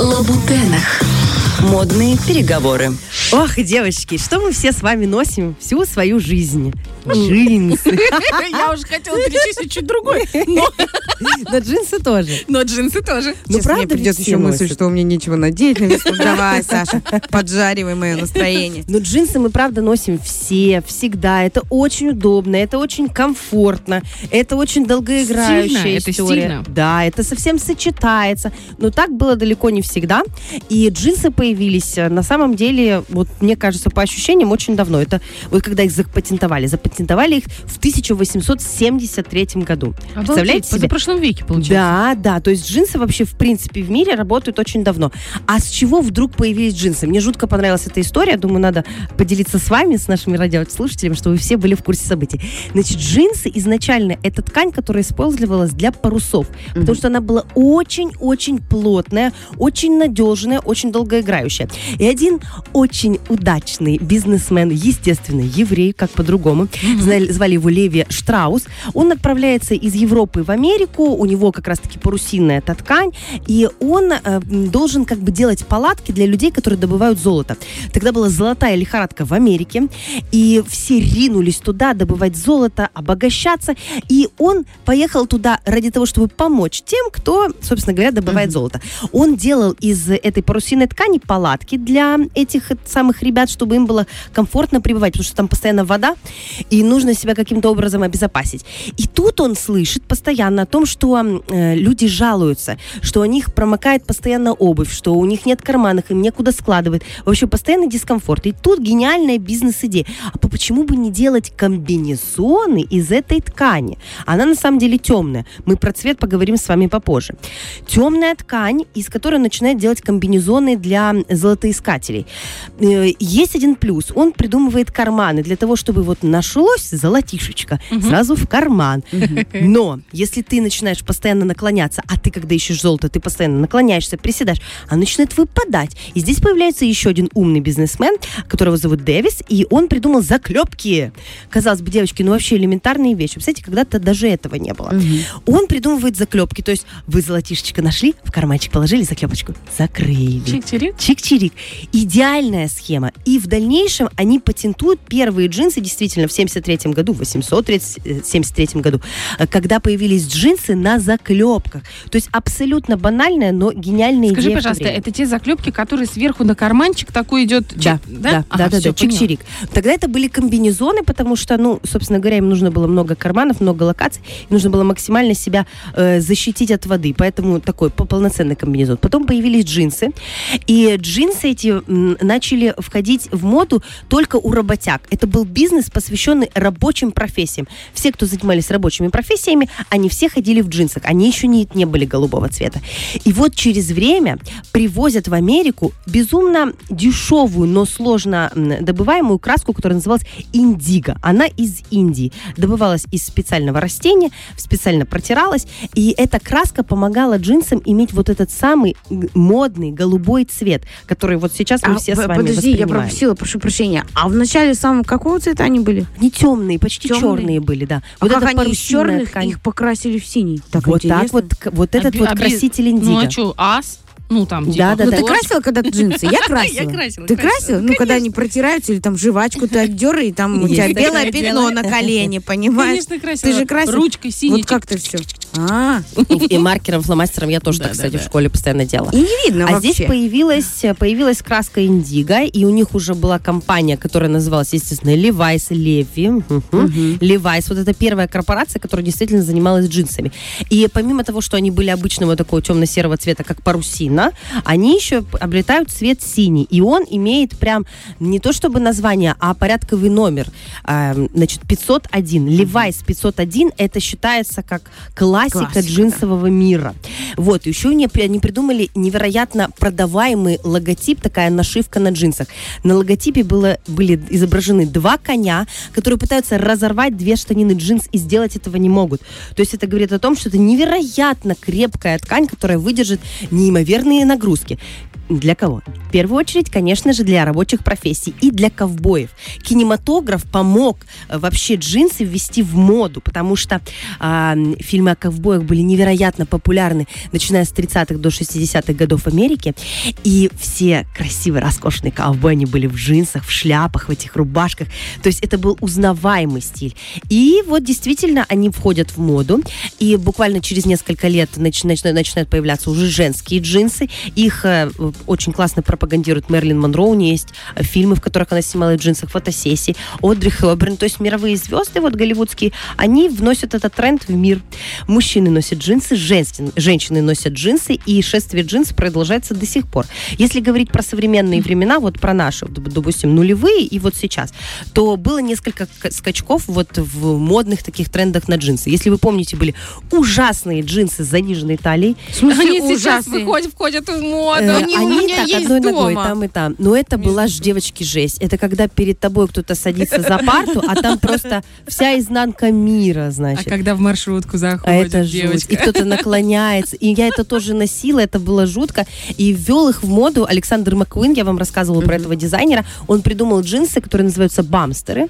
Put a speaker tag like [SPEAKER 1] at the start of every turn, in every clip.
[SPEAKER 1] Лабутенах. Модные переговоры.
[SPEAKER 2] Ох, девочки, что мы все с вами носим всю свою жизнь? Джинсы.
[SPEAKER 3] Я уже хотела перечислить чуть другой. Но,
[SPEAKER 2] джинсы тоже.
[SPEAKER 3] но джинсы тоже.
[SPEAKER 2] Ну,
[SPEAKER 4] Сейчас
[SPEAKER 2] правда
[SPEAKER 4] мне придет еще мысль, что у меня нечего надеть. Давай, Саша, поджаривай мое настроение.
[SPEAKER 2] Но джинсы мы, правда, носим все, всегда. Это очень удобно, это очень комфортно, это очень долгоиграющая история. Да, это совсем сочетается. Но так было далеко не всегда. И джинсы появились, э, на самом деле, вот мне кажется, по ощущениям, очень давно. Это вот когда их запатентовали. Запатентовали их в 1873 году. Представляете
[SPEAKER 3] В
[SPEAKER 2] себе?
[SPEAKER 3] позапрошлом веке, получается.
[SPEAKER 2] Да, да, то есть джинсы вообще в принципе в мире работают очень давно. А с чего вдруг появились джинсы? Мне жутко понравилась эта история, думаю, надо поделиться с вами, с нашими радиослушателями, чтобы вы все были в курсе событий. Значит, джинсы изначально это ткань, которая использовалась для парусов, потому что она была очень-очень плотная, очень надежная, очень долгоиграющая. И один очень удачный бизнесмен, естественно, еврей, как по-другому, знали- звали его Леви Штраус, он отправляется из Европы в Америку, у него как раз-таки парусинная эта ткань, и он э, должен как бы делать палатки для людей, которые добывают золото. Тогда была золотая лихорадка в Америке, и все ринулись туда добывать золото, обогащаться, и он поехал туда ради того, чтобы помочь тем, кто, собственно говоря, добывает золото. Он делал из этой парусиной ткани палатки для этих самых ребят, чтобы им было комфортно пребывать, потому что там постоянно вода, и нужно себя каким-то образом обезопасить. И тут он слышит постоянно о том, что э, люди жалуются, что у них промокает постоянно обувь, что у них нет карманов, им некуда складывать. Вообще постоянный дискомфорт. И тут гениальная бизнес-идея. А по- почему бы не делать комбинезоны из этой ткани? Она на самом деле темная. Мы про цвет поговорим с вами попозже. Темная ткань, из которой начинает делать комбинезоны для золотоискателей. Есть один плюс. Он придумывает карманы для того, чтобы вот нашлось золотишечко сразу в карман. Но если ты начинаешь постоянно наклоняться, а ты, когда ищешь золото, ты постоянно наклоняешься, приседаешь, оно начинает выпадать. И здесь появляется еще один умный бизнесмен, которого зовут Дэвис, и он придумал заклепки. Казалось бы, девочки, ну вообще элементарные вещи. Представляете, когда-то даже этого не было. Он придумывает заклепки, то есть вы золотишечко нашли, в карманчик положили заклепочку, закрыли.
[SPEAKER 3] Чик-чирик.
[SPEAKER 2] Чик-чирик. Идеальная схема. И в дальнейшем они патентуют первые джинсы действительно в 73 году, в 873 году, э, когда появились джинсы на заклепках. То есть абсолютно банальная, но гениальная
[SPEAKER 3] Скажи,
[SPEAKER 2] идея. то
[SPEAKER 3] пожалуйста, это те заклепки, которые сверху на карманчик такой идет?
[SPEAKER 2] Да,
[SPEAKER 3] чик-
[SPEAKER 2] да,
[SPEAKER 3] Ага,
[SPEAKER 2] да, да, да, чик-чирик. Тогда это были комбинезоны, потому что, ну, собственно говоря, им нужно было много карманов, много локаций, и нужно было максимально себя э, защитить от воды, поэтому такой по- полноценный комбинезон. Потом появились джинсы, и джинсы эти м, начали входить в моду только у работяг. Это был бизнес, посвященный рабочим профессиям. Все, кто занимались рабочими профессиями, они все ходили в джинсах. Они еще не, не были голубого цвета. И вот через время привозят в Америку безумно дешевую, но сложно добываемую краску, которая называлась индиго. Она из Индии. Добывалась из специального растения, специально протиралась. И эта краска помогала джинсам иметь вот этот самый модный голубой цвет, который вот сейчас мы
[SPEAKER 4] А,
[SPEAKER 2] все с вами
[SPEAKER 4] подожди, я
[SPEAKER 2] воспринимаем.
[SPEAKER 4] пропустила, прошу прощения. А в начале самого какого цвета они были?
[SPEAKER 2] Они темные, почти
[SPEAKER 4] Темные?
[SPEAKER 2] черные были, да.
[SPEAKER 4] А
[SPEAKER 2] вот
[SPEAKER 4] как они из черных
[SPEAKER 2] ткань.
[SPEAKER 4] их покрасили в синий? Так
[SPEAKER 2] вот так
[SPEAKER 4] интересно.
[SPEAKER 2] вот, к- вот этот
[SPEAKER 3] Оби-
[SPEAKER 2] вот краситель индиго.
[SPEAKER 3] Ну а что, ас? Ну там типа.
[SPEAKER 2] Да, да,
[SPEAKER 4] Ну,
[SPEAKER 2] да.
[SPEAKER 4] ты красила когда джинсы? Я красила.
[SPEAKER 3] красила,
[SPEAKER 4] Ты
[SPEAKER 3] красила.
[SPEAKER 4] красила? Ну, когда они протираются, или там жвачку ты отдер, и там у тебя белое пятно на колене, понимаешь?
[SPEAKER 3] Конечно, красила.
[SPEAKER 4] Ты же красила.
[SPEAKER 3] Ручкой синей.
[SPEAKER 4] Вот как ты все. А,
[SPEAKER 2] И, маркером, фломастером я тоже так, кстати, в школе постоянно делала.
[SPEAKER 4] и не видно
[SPEAKER 2] А здесь появилась, появилась краска индиго, и у них уже была компания, которая называлась, естественно, Levi's Levi. Levi's. Вот это первая корпорация, которая действительно занималась джинсами. И помимо того, что они были обычного такого темно-серого цвета, как парусина, они еще обретают цвет синий. И он имеет прям не то чтобы название, а порядковый номер. А, Значит, 501. Levi's 501 это считается как классика,
[SPEAKER 4] Классика,
[SPEAKER 2] джинсового мира. Вот, еще они, при- они придумали невероятно продаваемый логотип, такая нашивка на джинсах. На логотипе было, были изображены два коня, которые пытаются разорвать две штанины джинс и сделать этого не могут. То есть это говорит о том, что это невероятно крепкая ткань, которая выдержит неимоверные нагрузки. Для кого? В первую очередь, конечно же, для рабочих профессий и для ковбоев. Кинематограф помог э, вообще джинсы ввести в моду, потому что а, фильмы о ковбоях были невероятно популярны, начиная с 30-х до 60-х годов в Америке. И все красивые, роскошные ковбои, они были в джинсах, в шляпах, в этих рубашках. То есть это был узнаваемый стиль. И вот действительно они входят в моду. И буквально через несколько лет нач- нач- начинают появляться уже женские джинсы. Их э, очень классно пропагандирует Мерлин Монро. У нее есть фильмы, в которых она снимала в джинсах, фотосессии. Одри Хёберн. То есть мировые звезды, вот голливудские, они вносят этот тренд в мир. Мужчины носят джинсы, женщины, женщины носят джинсы, и шествие джинс продолжается до сих пор. Если говорить про современные времена, вот про наши, допустим, нулевые и вот сейчас, то было несколько скачков вот в модных таких трендах на джинсы. Если вы помните, были ужасные джинсы с заниженной талией,
[SPEAKER 4] В смысле,
[SPEAKER 3] Они сейчас
[SPEAKER 4] ужасные.
[SPEAKER 3] выходят, входят в моду.
[SPEAKER 2] Э,
[SPEAKER 4] Они у меня
[SPEAKER 2] так
[SPEAKER 4] есть
[SPEAKER 2] одной ногой
[SPEAKER 4] дома.
[SPEAKER 2] там и там. Но это была ж девочки жесть. Это когда перед тобой кто-то садится за парту, а там просто вся изнанка мира,
[SPEAKER 3] А
[SPEAKER 2] значит.
[SPEAKER 3] когда в маршрутку
[SPEAKER 2] А
[SPEAKER 3] заходит
[SPEAKER 2] это жуть.
[SPEAKER 3] девочка.
[SPEAKER 2] И кто-то наклоняется. И я это тоже носила, это было жутко. И ввел их в моду Александр Маккуин, я вам рассказывала про этого дизайнера. Он придумал джинсы, которые называются бамстеры.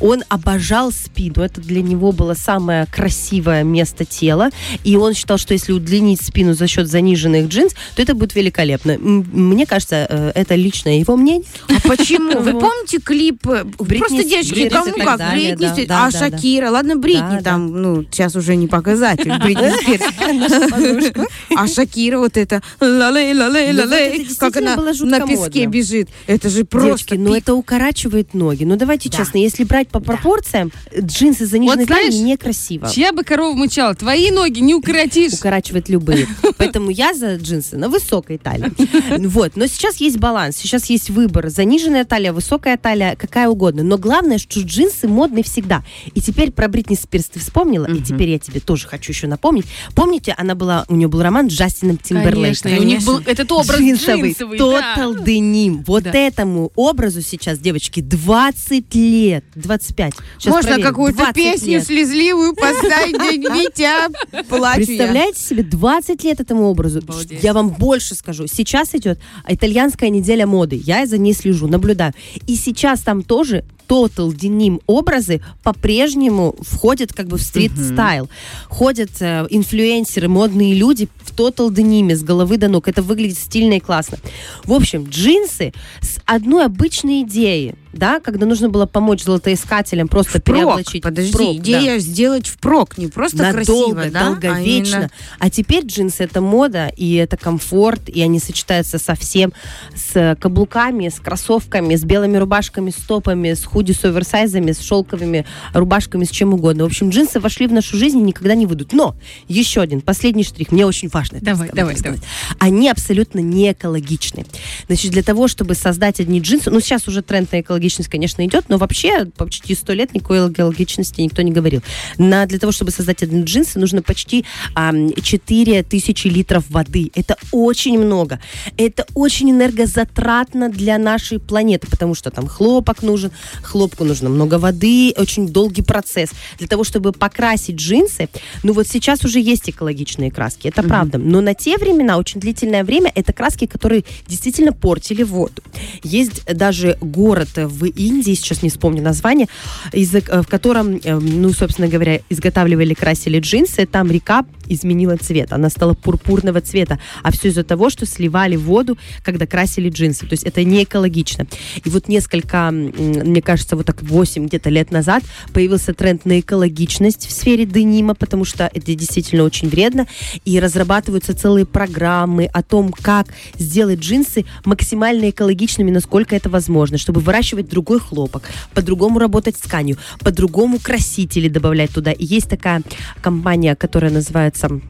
[SPEAKER 2] Он обожал спину. Это для него было самое красивое место тела. И он считал, что если удлинить спину за счет заниженных джинс, то это будет великолепно. Мне кажется, э, это личное его мнение.
[SPEAKER 4] А почему? Вы помните клип? э, Просто девочки, кому
[SPEAKER 2] так
[SPEAKER 4] как? Бритни А. Шакира? Ладно, Бритни там, ну, сейчас уже не показатель. Бритни Спирс. А Шакира вот это ла-лей, ла-лей,
[SPEAKER 2] Ну,
[SPEAKER 4] ла-лей, как она на песке бежит. Это же просто
[SPEAKER 2] ну это укорачивает ноги. Ну давайте
[SPEAKER 4] Да.
[SPEAKER 2] честно, если брать по пропорциям, джинсы талией некрасиво.
[SPEAKER 3] Чья бы корова мычала? Твои ноги не укоротишь.
[SPEAKER 2] укорачивает любые. Поэтому я за джинсы на высокой талии. Вот. Но сейчас есть баланс, сейчас есть выбор. Заниженная талия, высокая талия, какая угодно. Но главное, что джинсы модны всегда. И теперь про Бритни Спирс ты вспомнила, и теперь я тебе тоже хочу еще напомнить. Помните, она была, у нее был роман с Джастином
[SPEAKER 3] Конечно,
[SPEAKER 2] Тимберлейком?
[SPEAKER 3] и у них был этот образ
[SPEAKER 2] Джинсовый. Total Denim. Вот этому образу сейчас, девочки, 20 лет, 25. Сейчас
[SPEAKER 4] Можно какую-то
[SPEAKER 2] 20
[SPEAKER 4] песню
[SPEAKER 2] лет.
[SPEAKER 4] слезливую поставить, дядь Витя. Плачу.
[SPEAKER 2] Представляете себе 20 лет этому образу?
[SPEAKER 3] Обалдеть.
[SPEAKER 2] Я вам больше скажу. Сейчас идет итальянская неделя моды. Я за ней слежу, наблюдаю. И сейчас там тоже Total Denim образы по-прежнему входят как бы в стрит-стайл. Ходят э, инфлюенсеры, модные люди в Total Denim с головы до ног. Это выглядит стильно и классно. В общем, джинсы с одной обычной идеей, да, когда нужно было помочь золотоискателям просто
[SPEAKER 4] Впрок.
[SPEAKER 2] переоблачить.
[SPEAKER 4] Подожди,
[SPEAKER 2] Впрок, да
[SPEAKER 4] идея сделать впрок, не просто
[SPEAKER 2] надолго,
[SPEAKER 4] красиво, да?
[SPEAKER 2] долговечно.
[SPEAKER 4] а именно-
[SPEAKER 2] А, теперь джинсы это мода, и это комфорт, и они сочетаются со всем, с каблуками, с кроссовками, с белыми рубашками, с топами, с худи с оверсайзами, с шелковыми рубашками, с чем угодно. В общем, джинсы вошли в нашу жизнь и никогда не выйдут. Но еще один, последний штрих, мне очень важно. это
[SPEAKER 3] Давай,
[SPEAKER 2] сказать,
[SPEAKER 3] давай,
[SPEAKER 2] сказать. Они абсолютно не экологичны. Значит, для того, чтобы создать одни джинсы, ну, сейчас уже тренд на экологичность, конечно, идет, но вообще почти сто лет никакой экологичности никто не говорил. На, для того, чтобы создать одни джинсы, нужно почти ам, 4 тысячи литров воды. Это очень много. Это очень энергозатратно для нашей планеты, потому что там хлопок нужен, хлопку нужно много воды, очень долгий процесс. Для того, чтобы покрасить джинсы, ну вот сейчас уже есть экологичные краски, это правда. Но на те времена, очень длительное время, это краски, которые действительно портили воду. Есть даже город в Индии, сейчас не вспомню название, из, э, в котором, э, ну, собственно говоря, изготавливали, красили джинсы, там река изменила цвет, она стала пурпурного цвета, а все из-за того, что сливали воду, когда красили джинсы, то есть это не экологично. И вот несколько, мне кажется, вот так 8 где-то лет назад появился тренд на экологичность в сфере денима, потому что это действительно очень вредно, и разрабатываются целые программы о том, как сделать джинсы максимально экологичными, насколько это возможно, чтобы выращивать другой хлопок, по-другому работать с тканью, по-другому красители добавлять туда. И есть такая компания, которая называется some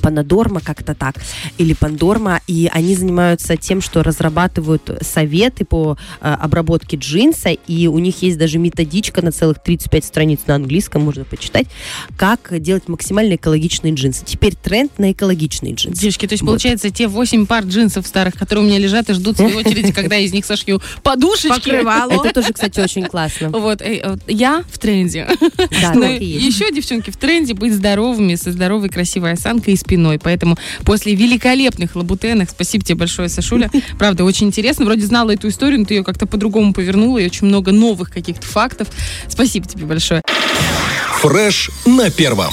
[SPEAKER 2] Панадорма, как-то так, или Пандорма, и они занимаются тем, что разрабатывают советы по э, обработке джинса, и у них есть даже методичка на целых 35 страниц на английском, можно почитать, как делать максимально экологичные джинсы. Теперь тренд на экологичные джинсы.
[SPEAKER 3] Девочки, то есть,
[SPEAKER 2] Вот.
[SPEAKER 3] получается, те 8 пар джинсов старых, которые у меня лежат и ждут своей очереди, когда из них сошью подушечки.
[SPEAKER 4] Покрывало.
[SPEAKER 2] Это тоже, кстати, очень классно.
[SPEAKER 3] Вот, э, э, я в тренде.
[SPEAKER 2] Да,
[SPEAKER 3] Ну. Еще, девчонки, в тренде быть здоровыми, со здоровой, красивой осанкой и спиной. Поэтому после великолепных лабутенок, спасибо тебе большое, Сашуля. Правда, очень интересно. Вроде знала эту историю, но ты ее как-то по-другому повернула, и очень много новых каких-то фактов. Спасибо тебе большое.
[SPEAKER 5] Фреш на первом.